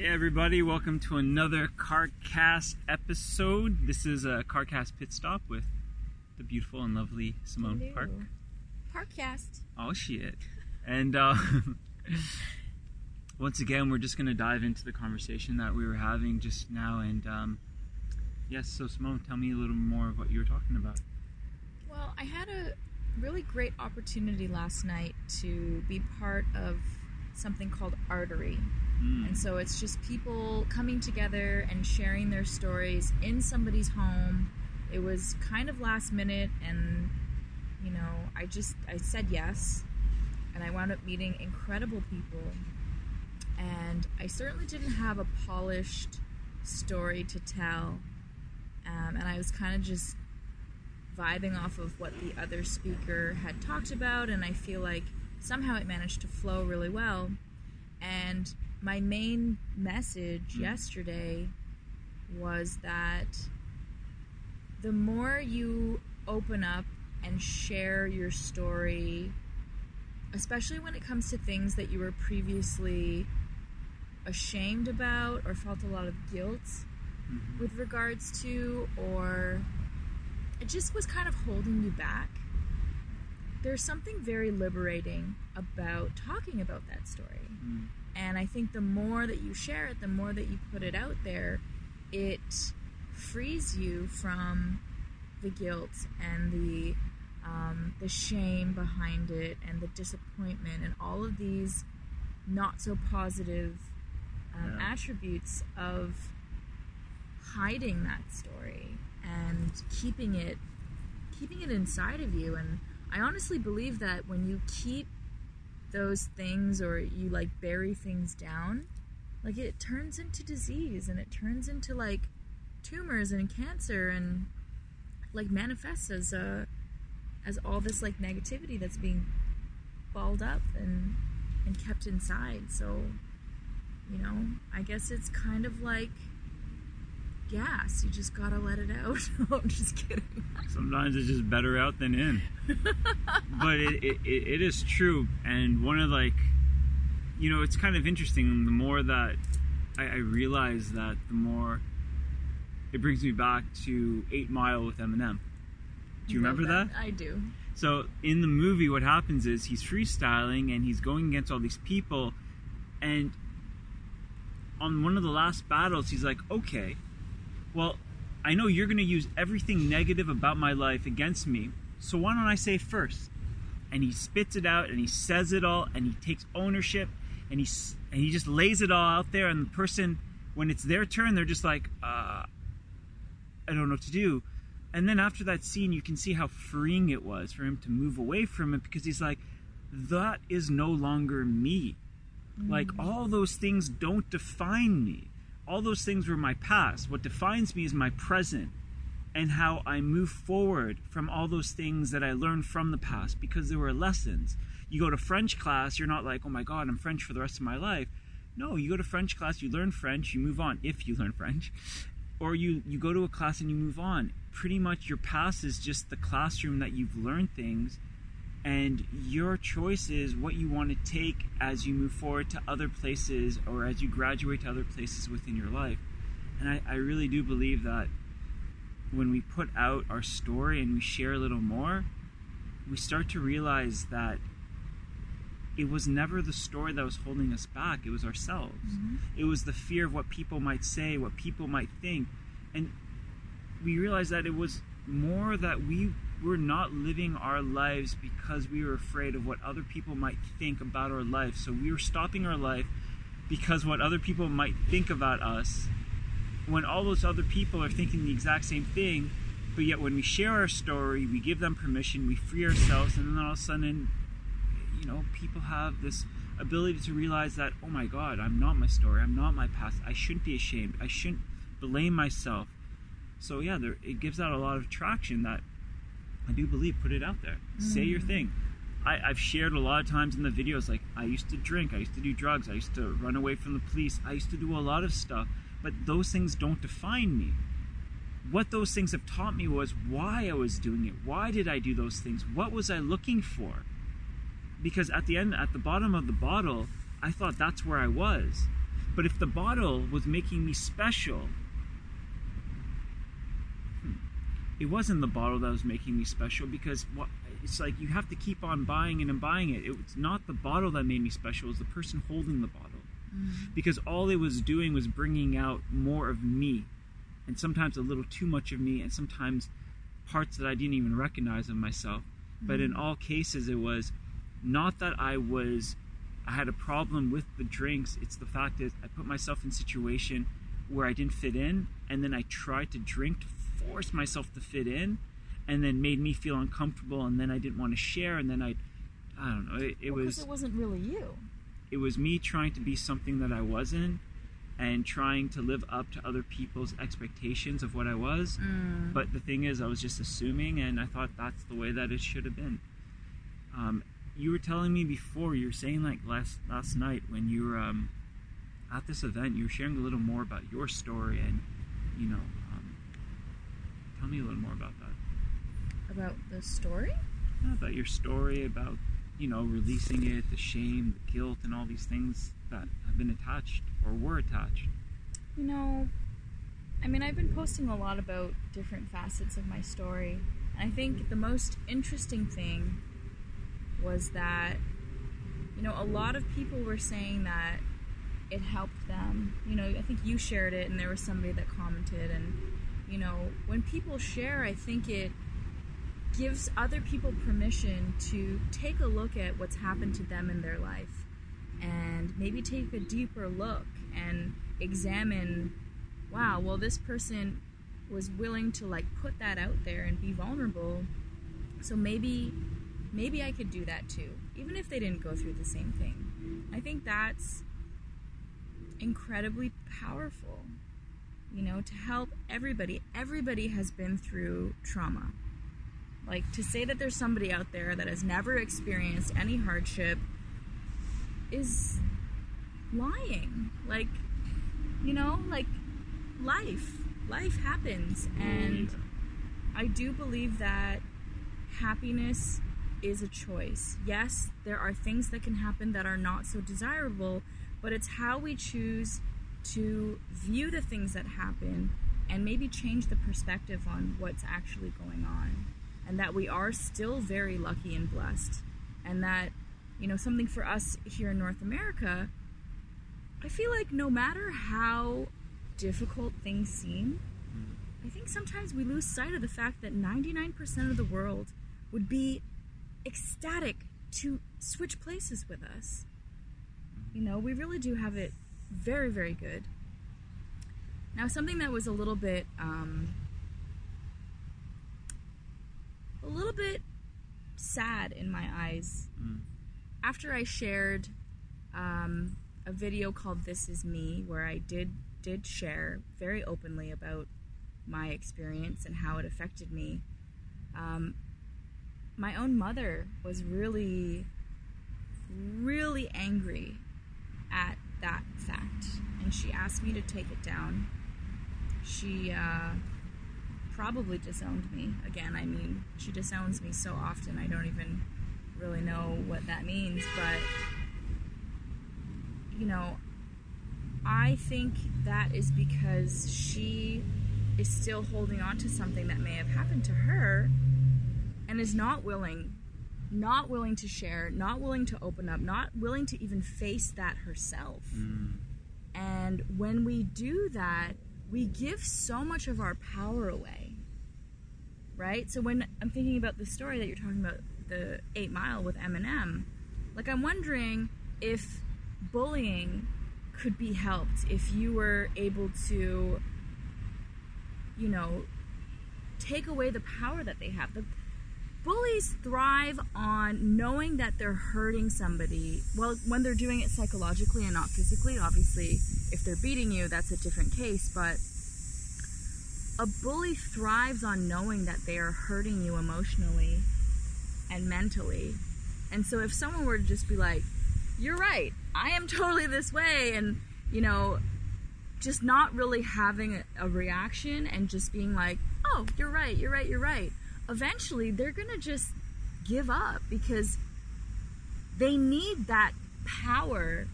Hey everybody, welcome to another CarCast episode. This is a CarCast pit stop with the beautiful and lovely Simmone Hello. Park. Parkcast. Oh shit. And uh, once again, we're just going to dive into the conversation that we were having just now. And um, yes, so Simmone, tell me a little more of what you were talking about. Well, I had a really great opportunity last night to be part of something called Artery. Mm. And so it's just people coming together and sharing their stories in somebody's home. It was kind of last minute and you know, I just I said yes and I wound up meeting incredible people. And I certainly didn't have a polished story to tell. Um, and I was kind of just vibing off of what the other speaker had talked about and I feel like somehow it managed to flow really well. And my main message yesterday was that the more you open up and share your story, especially when it comes to things that you were previously ashamed about or felt a lot of guilt Mhm. with regards to, or it just was kind of holding you back. There's something very liberating about talking about that story. Mm. And I think the more that you share it, the more that you put it out there, it frees you from the guilt and the um, the shame behind it and the disappointment and all of these not so positive um, Yeah. attributes of hiding that story and keeping it keeping it inside of you and I honestly believe that when you keep those things or you like bury things down, like it turns into disease and it turns into like tumors and cancer and like manifests as a as all this like negativity that's being balled up and and kept inside. So, you know, I guess it's kind of like gas. You just gotta let it out. I'm just kidding. Sometimes it's just better out than in. but it, it, it, is true. And one of like, you know, it's kind of interesting. The more that I, I realize that, the more it brings me back to Eight Mile with Eminem. Do you remember that? I do. So in the movie, what happens is he's freestyling and he's going against all these people, and on one of the last battles, he's like, "Okay, well, I know you're going to use everything negative about my life against me, so why don't I say first? And he spits it out and he says it all and he takes ownership and he and he just lays it all out there. And the person, when it's their turn, they're just like, uh, I don't know what to do. And then after that scene, you can see how freeing it was for him to move away from it because he's like, that is no longer me. Like, all those things don't define me. All those things were my past. What defines me is my present and how I move forward from all those things that I learned from the past because there were lessons. You go to French class, you're not like, oh my God, I'm French for the rest of my life. No, you go to French class, you learn French, you move on, if you learn French or you you go to a class and you move on pretty much your past is just the classroom that you've learned things and your choice is what you want to take as you move forward to other places or as you graduate to other places within your life. And i, I really do believe that when we put out our story and we share a little more we start to realize that it was never the story that was holding us back. It was ourselves. Mm-hmm. It was the fear of what people might say, what people might think. And we realized that it was more that we were not living our lives because we were afraid of what other people might think about our life. So we were stopping our life because what other people might think about us when all those other people are thinking the exact same thing. But yet, when we share our story, we give them permission, we free ourselves, and then all of a sudden, you know, people have this ability to realize that, oh my God, I'm not my story, I'm not my past, I shouldn't be ashamed, I shouldn't blame myself. So yeah, there, it gives out a lot of traction that I do believe. Put it out there, say your mm. thing. I, I've shared a lot of times in the videos, like I used to drink, I used to do drugs, I used to run away from the police, I used to do a lot of stuff, but those things don't define me. What those things have taught me was why I was doing it. Why did I do those things? What was I looking for? because at the end at the bottom of the bottle i thought that's where i was But if the bottle was making me special, it wasn't the bottle that was making me special because what it's like you have to keep on buying it and buying it. It was not the bottle that made me special; it was the person holding the bottle. Mm-hmm. Because all it was doing was bringing out more of me, and sometimes a little too much of me, and sometimes parts that I didn't even recognize of myself. But in mm-hmm. all cases, it was not that I was I had a problem with the drinks. It's the fact is I put myself in situation where I didn't fit in, and then I tried to drink to force myself to fit in, and then made me feel uncomfortable, and then I didn't want to share, and then I, I don't know. It, it Well, was it wasn't really you. it was me trying to be something that I wasn't, and trying to live up to other people's expectations of what I was. Mm. But the thing is, I was just assuming, and I thought that's the way that it should have been. Um, you were telling me before, you were saying like last last night when you were um, at this event, you were sharing a little more about your story, and you know, tell me a little more about that. About the story? Yeah, about your story, about you know, releasing it, the shame, the guilt, and all these things that have been attached or were attached. You know, I mean, I've been posting a lot about different facets of my story. And I think the most interesting thing was that, you know, a lot of people were saying that it helped them. You know, I think you shared it, and there was somebody that commented. And, you know, when people share, I think it gives other people permission to take a look at what's happened to them in their life and maybe take a deeper look and examine wow well this person was willing to like put that out there and be vulnerable. So maybe maybe i could do that too even if they didn't go through the same thing. I think that's incredibly powerful you know to help everybody everybody has been through trauma like to say that there's somebody out there that has never experienced any hardship is lying. Like, you know, like life. Life happens. And I do believe that happiness is a choice. Yes, there are things that can happen that are not so desirable, but it's how we choose to view the things that happen and maybe change the perspective on what's actually going on. And that we are still very lucky and blessed. And that you know, something for us here in North America, I feel like no matter how difficult things seem, I think sometimes we lose sight of the fact that 99% of the world would be ecstatic to switch places with us. You know, we really do have it very, very good. Now, something that was a little bit, um, a little bit sad in my eyes Mm. after I shared um, a video called "This Is Me," where I did did share very openly about my experience and how it affected me, um, my own mother was really, really angry at that fact, and she asked me to take it down. She uh, probably disowned me again. I mean, she disowns me so often. I don't even really know what that means, but you know, I think that is because she is still holding on to something that may have happened to her and is not willing not willing to share, not willing to open up, not willing to even face that herself. Mm. And when we do that, we give so much of our power away. Right? So when I'm thinking about the story that you're talking about, the eight mile with Eminem, like I'm wondering if bullying could be helped if you were able to, you know, take away the power that they have. The bullies thrive on knowing that they're hurting somebody. Well, when they're doing it psychologically and not physically, obviously, if they're beating you, that's a different case, but a bully thrives on knowing that they are hurting you emotionally and mentally. And so if someone were to just be like, "You're right. I am totally this way," and, you know, just not really having a, reaction and just being like, "Oh, you're right. You're right. You're right." Eventually, they're going to just give up because they need that power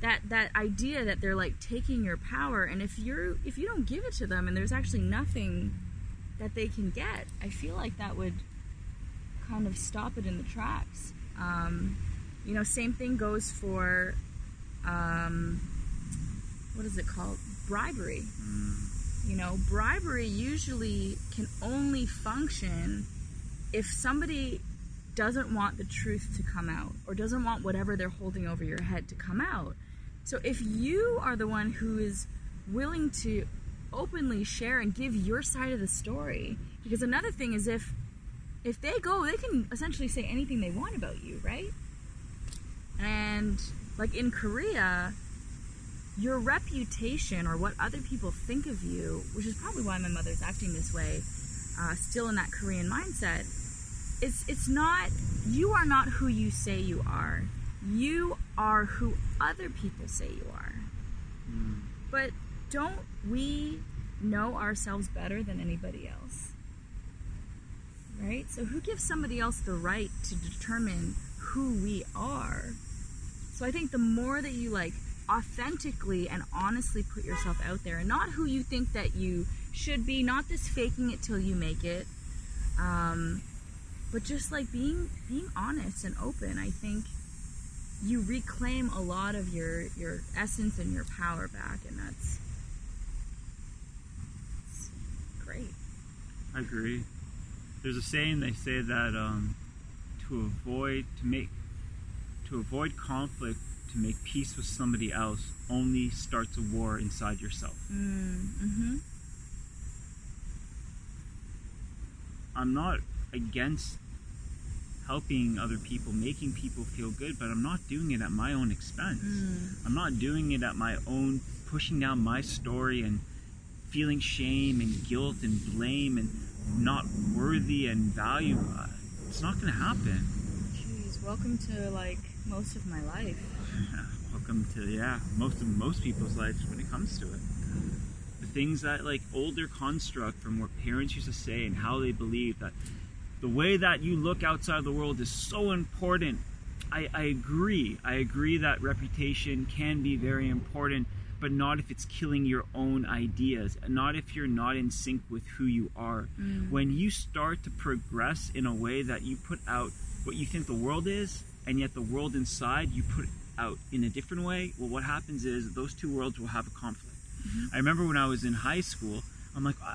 that that idea that they're like taking your power. And if you're if you don't give it to them and there's actually nothing that they can get i feel like that would kind of stop it in the tracks. Um, you know same thing goes for um, what is it called? Bribery you know bribery usually can only function if somebody doesn't want the truth to come out or doesn't want whatever they're holding over your head to come out so if you are the one who is willing to openly share and give your side of the story, because another thing is if if they go, they can essentially say anything they want about you, right? And like in Korea, your reputation or what other people think of you, which is probably why my mother's acting this way, uh, still in that Korean mindset, it's it's not you are not who you say you are. You are who other people say you are. But don't we know ourselves better than anybody else? Right? So, who gives somebody else the right to determine who we are? So, I think the more that you like authentically and honestly put yourself out there and not who you think that you should be, not this faking it till you make it, um, but just like being being honest and open, I think you reclaim a lot of your your essence and your power back and that's, great I agree. There's a saying they say that um, to avoid to make to avoid conflict to make peace with somebody else only starts a war inside yourself. mm-hmm. I'm not against helping other people, making people feel good, but I'm not doing it at my own expense. I'm not doing it at my own pushing down my story and feeling shame and guilt and blame and not worthy and value. Uh, It's not going to happen. jeez welcome to like most of my life Welcome to yeah, most of most people's lives when it comes to it. The things that like older construct from what parents used to say and how they believe that the way that you look outside of the world is so important. I, I agree. I agree that reputation can be very important, but not if it's killing your own ideas, not if you're not in sync with who you are. Mm. When you start to progress in a way that you put out what you think the world is, and yet the world inside you put out in a different way, well, what happens is those two worlds will have a conflict. Mm-hmm. I remember when I was in high school, I'm like, I,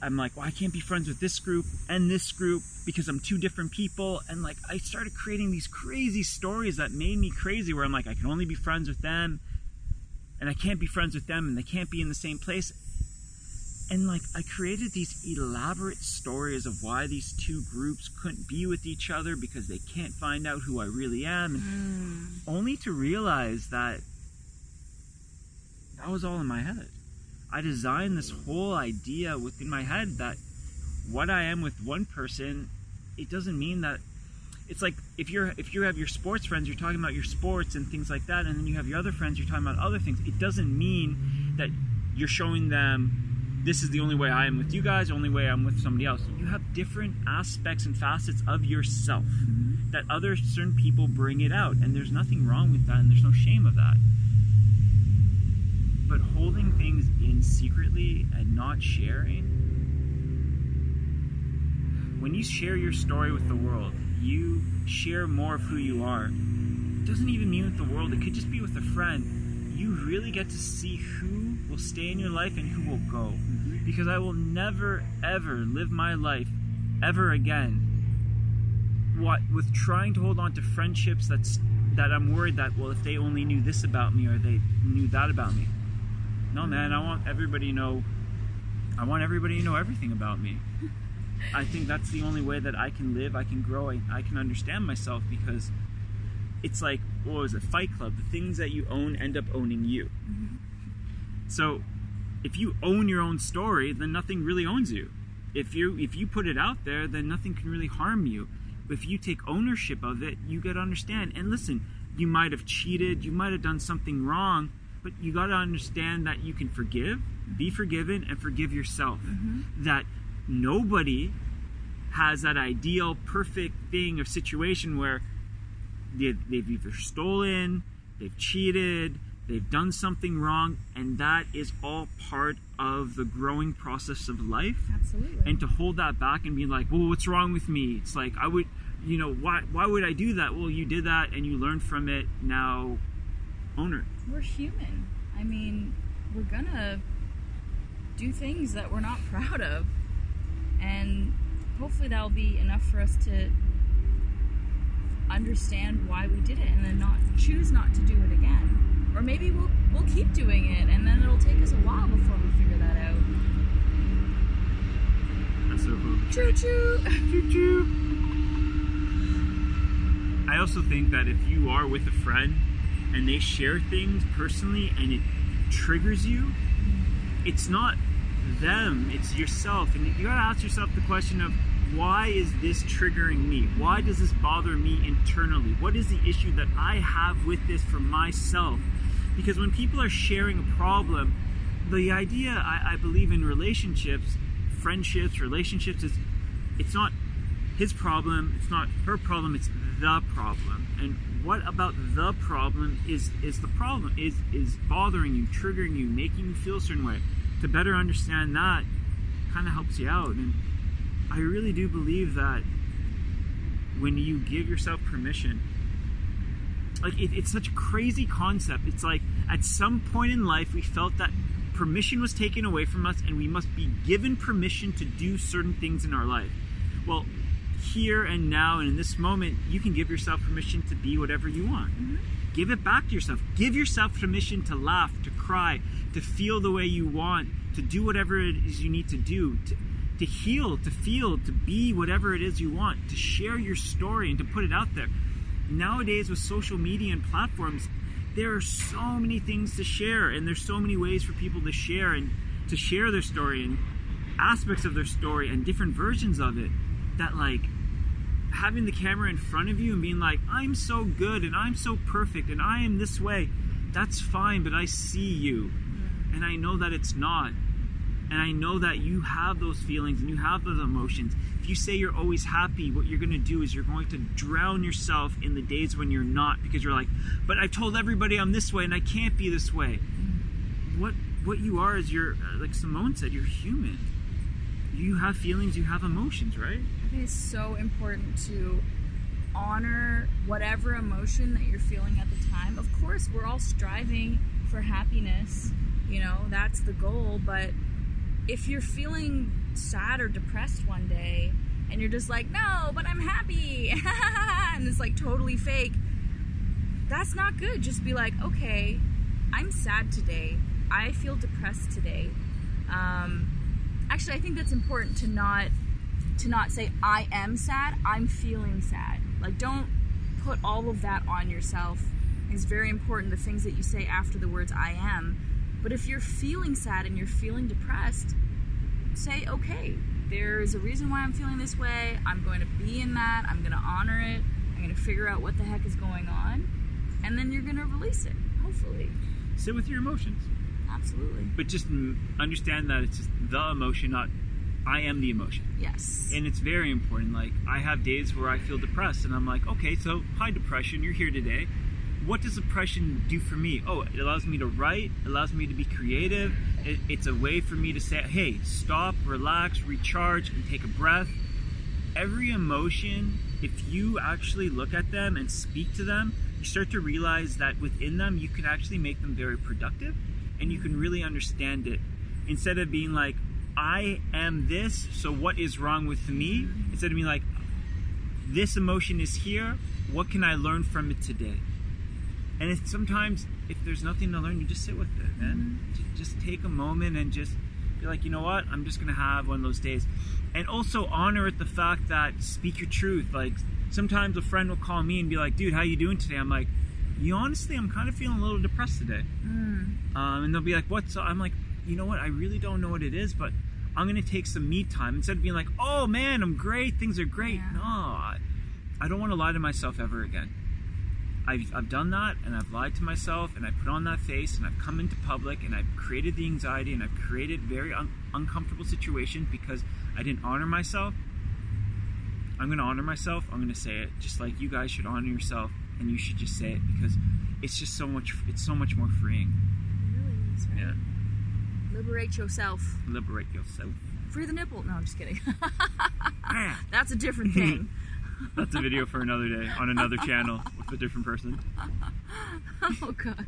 I'm like, well, I can't be friends with this group and this group because I'm two different people. And like, I started creating these crazy stories that made me crazy where I'm like, I can only be friends with them and I can't be friends with them and they can't be in the same place. And like, I created these elaborate stories of why these two groups couldn't be with each other because they can't find out who I really am. And hmm. only to realize that that was all in my head. I designed this whole idea within my head that what I am with one person, it doesn't mean that it's like if you're if you have your sports friends, you're talking about your sports and things like that, and then you have your other friends, you're talking about other things. It doesn't mean that you're showing them this is the only way I am with you guys, only way I'm with somebody else. You have different aspects and facets of yourself mm-hmm. that other certain people bring it out, and there's nothing wrong with that, and there's no shame of that. But holding things in secretly and not sharing when you share your story with the world you share more of who you are. It doesn't even mean with the world. It could just be with a friend you really get to see who will stay in your life and who will go mm-hmm. because i will never ever live my life ever again what with trying to hold on to friendships that's that i'm worried that well if they only knew this about me or they knew that about me no, mm-hmm. man, I want everybody to know. I want everybody to know everything about me. I think that's the only way that I can live, I can grow, I, I can understand myself because it's like, what was it, Fight Club? The things that you own end up owning you. Mm-hmm. So if you own your own story, then nothing really owns you. If you if you put it out there, then nothing can really harm you. But if you take ownership of it, you got to understand. And listen, you might have cheated, you might have done something wrong, but you got to understand that you can forgive, be forgiven, and forgive yourself. Mm-hmm. That nobody has that ideal, perfect thing or situation where they- they've either stolen, they've cheated, they've done something wrong, and that is all part of the growing process of life. Absolutely. And to hold that back and be like, well, what's wrong with me? It's like, I would, you know, why, why would I do that? Well, you did that and you learned from it. Now, own it. we're human. I mean, we're gonna do things that we're not proud of. And hopefully that'll be enough for us to understand why we did it and then not choose not to do it again. Or maybe we'll we'll keep doing it and then it'll take us a while before we figure that out. That's so cool. Choo choo. Choo choo. I also think that if you are with a friend and they share things personally and it triggers you, it's not them, it's yourself. And you gotta ask yourself the question of why is this triggering me? Why does this bother me internally? What is the issue that I have with this for myself? Because when people are sharing a problem, the idea I, I believe in relationships, friendships, relationships is it's not his problem, it's not her problem, it's the problem. And what about the problem is is the problem is is bothering you, triggering you, making you feel a certain way. To better understand that kind of helps you out. And I really do believe that when you give yourself permission, like it, it's such a crazy concept. It's like at some point in life we felt that permission was taken away from us and we must be given permission to do certain things in our life. Well, here and now and in this moment, you can give yourself permission to be whatever you want. Mm-hmm. Give it back to yourself. Give yourself permission to laugh, to cry, to feel the way you want, to do whatever it is you need to do, to, to heal, to feel, to be whatever it is you want, to share your story and to put it out there. Nowadays, with social media and platforms, there are so many things to share, and there's so many ways for people to share and to share their story and aspects of their story and different versions of it that like having the camera in front of you and being like i'm so good and i'm so perfect and i am this way that's fine but i see you and i know that it's not and i know that you have those feelings and you have those emotions. If you say you're always happy what you're going to do is you're going to drown yourself in the days when you're not because you're like but i told everybody i'm this way and i can't be this way. What what you are is you're uh, like Simmone said you're human. You have feelings you have emotions right? I think it's so important to honor whatever emotion that you're feeling at the time. Of course, we're all striving for happiness, you know, that's the goal, but if you're feeling sad or depressed one day and you're just like, no, but I'm happy, and it's like totally fake, that's not good. Just be like, okay, I'm sad today. I feel depressed today. Um, actually, I think that's important to not to not say I am sad, I'm feeling sad. Like don't put all of that on yourself. It's very important the things that you say after the words I am. But if you're feeling sad and you're feeling depressed, say okay, there's a reason why I'm feeling this way. I'm going to be in that. I'm going to honor it. I'm going to figure out what the heck is going on. And then you're going to release it, hopefully. sit with your emotions Absolutely. but just understand that it's the emotion not i am the emotion Yes. and it's very important like i have days where i feel depressed and i'm like okay so hi depression you're here today what does depression do for me? Oh it allows me to write it allows me to be creative. It, it's a way for me to say hey stop relax recharge and take a breath. Every emotion if you actually look at them and speak to them you start to realize that within them you can actually make them very productive and you can really understand it. Instead of being like i am this so what is wrong with me? Instead of being like this emotion is here what can i learn from it today and it's sometimes if there's nothing to learn you just sit with it man. J- just take a moment and just be like you know what? I'm just gonna have one of those days. And also honor it the fact that speak your truth. Like sometimes a friend will call me and be like dude how you doing today? I'm like you honestly i'm kind of feeling a little depressed today. Mm. um, and they'll be like what's up?" i'm like you know what? I really don't know what it is but i'm gonna take some me time. Instead of being like oh man i'm great. Things are great. Yeah. no I, I don't want to lie to myself ever again I've, I've done that and I've lied to myself and I put on that face and I've come into public and I've created the anxiety and I've created very un- uncomfortable situations because I didn't honor myself. I'm going to honor myself. I'm going to say it just like you guys should honor yourself. and you should just say it because it's just so much. It's so much more freeing. It really is, right? Yeah, Liberate yourself. liberate yourself. Free the nipple. No, I'm just kidding. Ah, That's a different thing. That's a video for another day on another channel with a different person. oh god.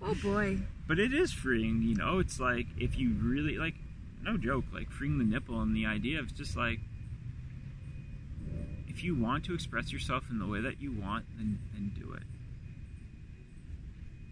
Oh boy. But it is freeing, you know. It's like if you really like, no joke, like freeing the nipple and the idea of just like, if you want to express yourself in the way that you want, then then do it.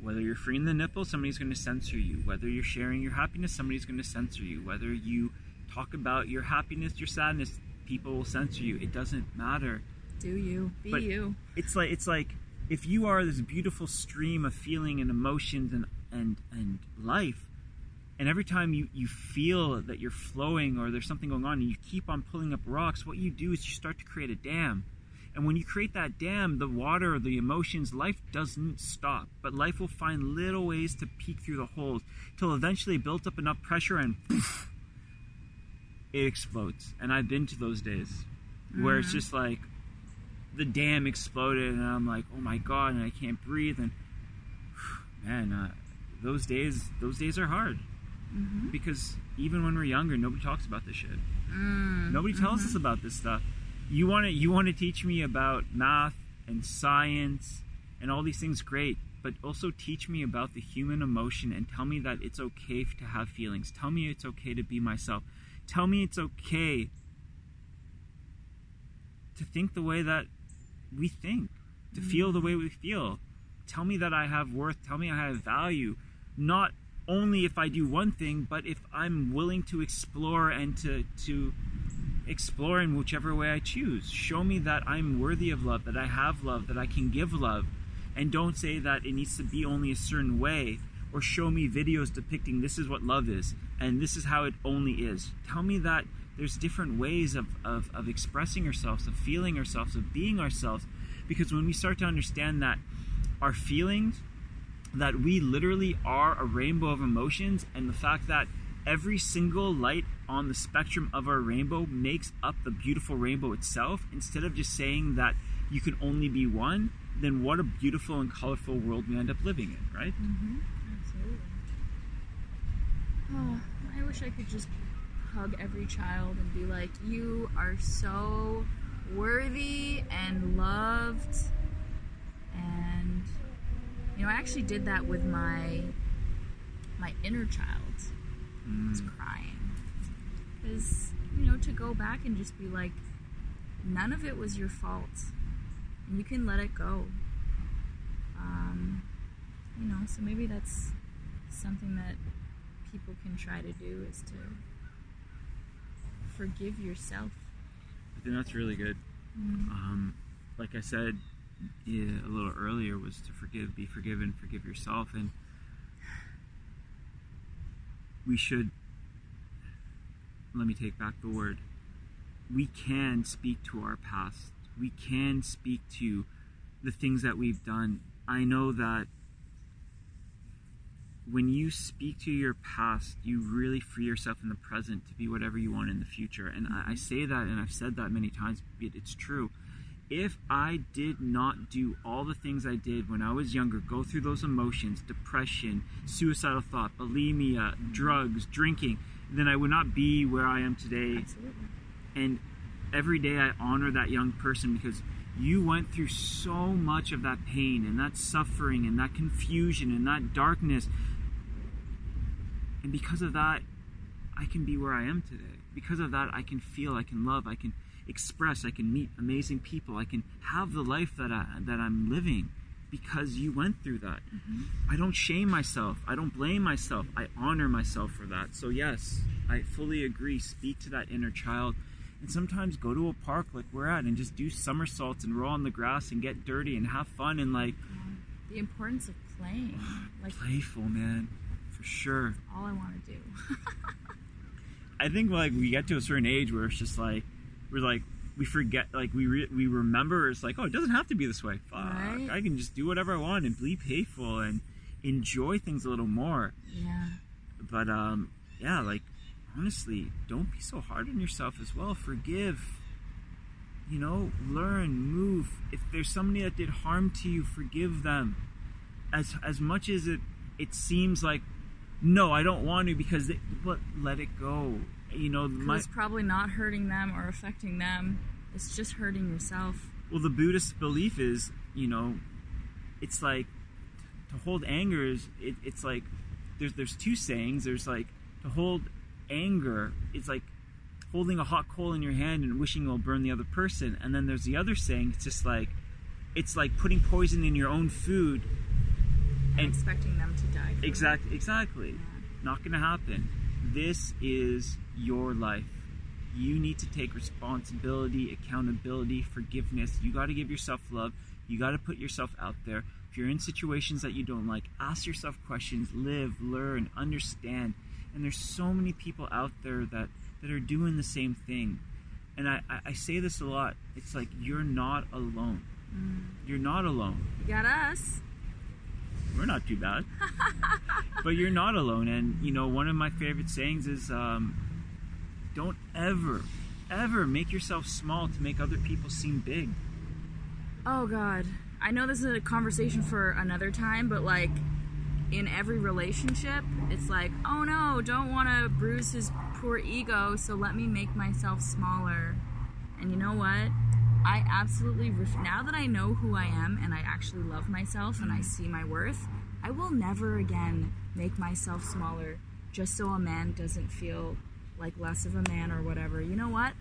Whether you're freeing the nipple, somebody's going to censor you. Whether you're sharing your happiness, somebody's going to censor you. Whether you talk about your happiness, your sadness, people will censor you. It doesn't matter. Do you. Be But- you. It's like it's like if you are this beautiful stream of feeling and emotions and and and life, and every time you you feel that you're flowing or there's something going on, and you keep on pulling up rocks, what you do is you start to create a dam. And when you create that dam, the water, the emotions, life doesn't stop. But life will find little ways to peek through the holes till eventually it builds up enough pressure and poof, it explodes. And I've been to those days where it's just like the dam exploded and I'm like, oh my god, and I can't breathe. And man, uh, those days, those days are hard Mm-hmm. because even when we're younger, nobody talks about this shit. Mm, Nobody tells us about this stuff. You want to you want to teach me about math and science and all these things, great. But also teach me about the human emotion and tell me that it's okay to have feelings. Tell me it's okay to be myself. Tell me it's okay to think the way that we think, to mm-hmm. feel the way we feel. Tell me that I have worth. Tell me I have value. Not only if I do one thing, but if I'm willing to explore and to to explore in whichever way I choose. Show me that I'm worthy of love, that I have love, that I can give love, and don't say that it needs to be only a certain way. Or show me videos depicting this is what love is and this is how it only is. Tell me that there's different ways of, of, of expressing ourselves, of feeling ourselves, of being ourselves. Because when we start to understand that our feelings, that we literally are a rainbow of emotions, and the fact that every single light on the spectrum of our rainbow makes up the beautiful rainbow itself, instead of just saying that you can only be one, then what a beautiful and colorful world we end up living in, right? Mm-hmm. Oh, I wish I could just hug every child and be like, "You are so worthy and loved." And you know, I actually did that with my my inner child. I was crying because you know to go back and just be like, none of it was your fault, and you can let it go. Um, you know, so maybe that's something that people can try to do is to forgive yourself. I think that's really good. Mm. Um, like I said yeah, a little earlier, was to forgive, be forgiven, forgive yourself, and we should. Let me take back the word. We can speak to our past. We can speak to the things that we've done. I know that when you speak to your past, you really free yourself in the present to be whatever you want in the future. And I, I mm-hmm. say that, and I've said that many times, but it's true. If I did not do all the things I did when I was younger, go through those emotions, depression, suicidal thought, bulimia, mm-hmm. drugs, drinking, then I would not be where I am today Absolutely. and every day I honor that young person because you went through so much of that pain and that suffering and that confusion and that darkness. And because of that, I can be where I am today. Because of that, I can feel, I can love, I can express, I can meet amazing people, I can have the life that I that I'm living because you went through that. Mm-hmm. I don't shame myself. I don't blame myself. I honor myself for that. So yes, I fully agree. Speak to that inner child and sometimes go to a park like we're at and just do somersaults and roll on the grass and get dirty and have fun and like The importance of playing. Like playful, man. Sure. all I want to do. I think like we get to a certain age where it's just like we're like we forget like we re- we remember it's like oh it doesn't have to be this way. Fuck, Right. I can just do whatever I want and be playful and enjoy things a little more. yeah. But um, yeah, like honestly, don't be so hard on yourself as well. Forgive. you know, learn, move. If there's somebody that did harm to you, forgive them. As as much as it it seems like, no, I don't want to because they, but let it go. You know, my, it's probably not hurting them or affecting them. It's just hurting yourself. well, the Buddhist belief is, you know, it's like to hold anger is it, it's like there's there's two sayings. There's like to hold anger. It's like holding a hot coal in your hand and wishing it will burn the other person. And then there's the other saying. It's just like it's like putting poison in your own food. And And- expecting them to die. from it. Exact, exactly. Yeah. Not gonna happen. This is your life. You need to take responsibility, accountability, forgiveness. You got to give yourself love. You got to put yourself out there. If you're in situations that you don't like, ask yourself questions, live, learn, understand. And there's so many people out there that that are doing the same thing. And I, I, I say this a lot. It's like you're not alone. Mm. You're not alone You got us. We're not too bad. but you're not alone. And, you know, one of my favorite sayings is um, don't ever, ever make yourself small to make other people seem big. Oh God. I know this is a conversation for another time, but like in every relationship, it's like, oh no, don't want to bruise his poor ego, so let me make myself smaller. And you know what? I absolutely ref- now that I know who I am and I actually love myself and I mm-hmm. see my worth, I will never again make myself smaller just so a man doesn't feel like less of a man or whatever. You know what?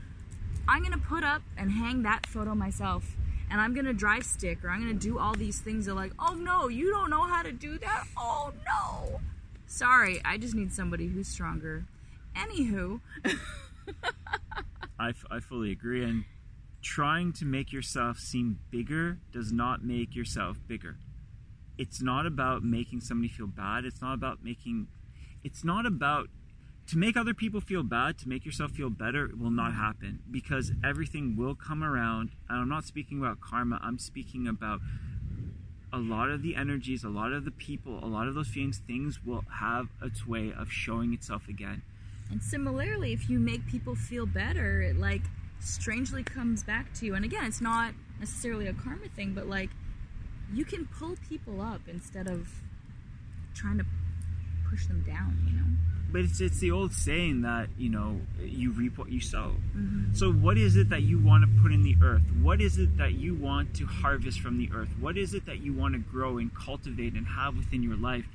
I'm gonna put up and hang that photo myself. And I'm gonna drive stick or I'm gonna do all these things that like, oh no, you don't know how to do that? Oh no. Sorry, I just need somebody who's stronger. Anywho, I, f- I fully agree. And trying to make yourself seem bigger does not make yourself bigger. It's not about making somebody feel bad. It's not about making, it's not about, to make other people feel bad, to make yourself feel better, it will not happen because everything will come around. And I'm not speaking about karma, I'm speaking about a lot of the energies, a lot of the people, a lot of those feelings, things will have its way of showing itself again. and similarly, if you make people feel better, like strangely comes back to you. And again, it's not necessarily a karma thing, but like you can pull people up instead of trying to push them down, you know? But it's it's the old saying that you know you reap what you sow. Mm-hmm. So what is it that you want to put in the earth? What is it that you want to harvest from the earth? What is it that you want to grow and cultivate and have within your life?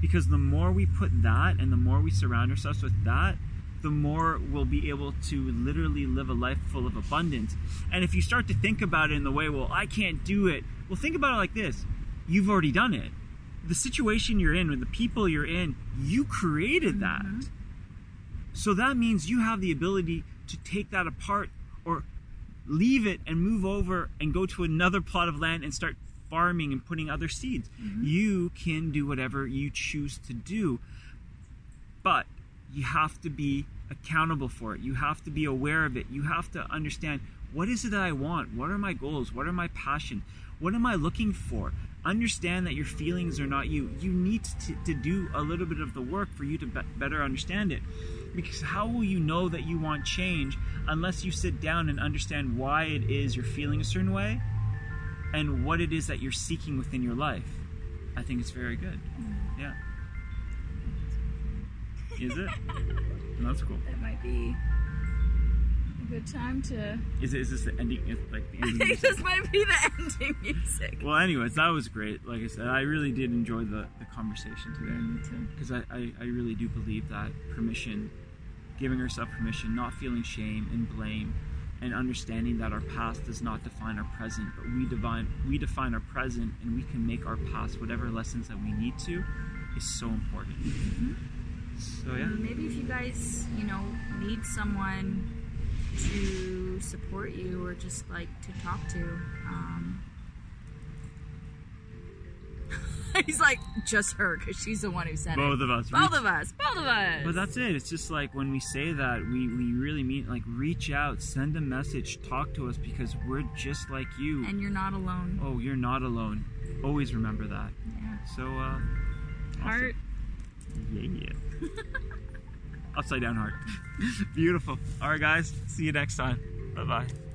Because the more we put that and the more we surround ourselves with that, the more we'll be able to literally live a life full of abundance. And if you start to think about it in the way, well, I can't do it. Well, think about it like this. You've already done it. The situation you're in, with the people you're in, you created mm-hmm. that. So that means you have the ability to take that apart or leave it and move over and go to another plot of land and start farming and putting other seeds. Mm-hmm. You can do whatever you choose to do. But you have to be accountable for it. You have to be aware of it. You have to understand what is it that I want? What are my goals? What are my passion? What am I looking for? Understand that your feelings are not you. You need to, to do a little bit of the work for you to be- better understand it. Because how will you know that you want change unless you sit down and understand why it is you're feeling a certain way and what it is that you're seeking within your life? I think it's very good. Mm. Yeah. Is it? That's cool. That might be a good time to. Is it? Is this the ending? Like the ending I think music? this might be the ending music. Well, anyways, that was great. Like I said, I really did enjoy the, the conversation today Me too. because I, I, I really do believe that permission, giving ourselves permission, not feeling shame and blame, and understanding that our past does not define our present, but we define we define our present, and we can make our past whatever lessons that we need to, is so important. Mm-hmm. So yeah, Maybe if you guys, you know, need someone to support you or just like to talk to, um, he's like just her because she's the one who said both it. of us. Both reach- of us. Both of us. But that's it. It's just like when we say that, we, we really mean like reach out, send a message, talk to us because we're just like you. and you're not alone. oh, you're not alone. Always remember that. Yeah. So, uh, Heart. yeah. Upside down heart. Beautiful. All right, guys. See you next time. Bye bye.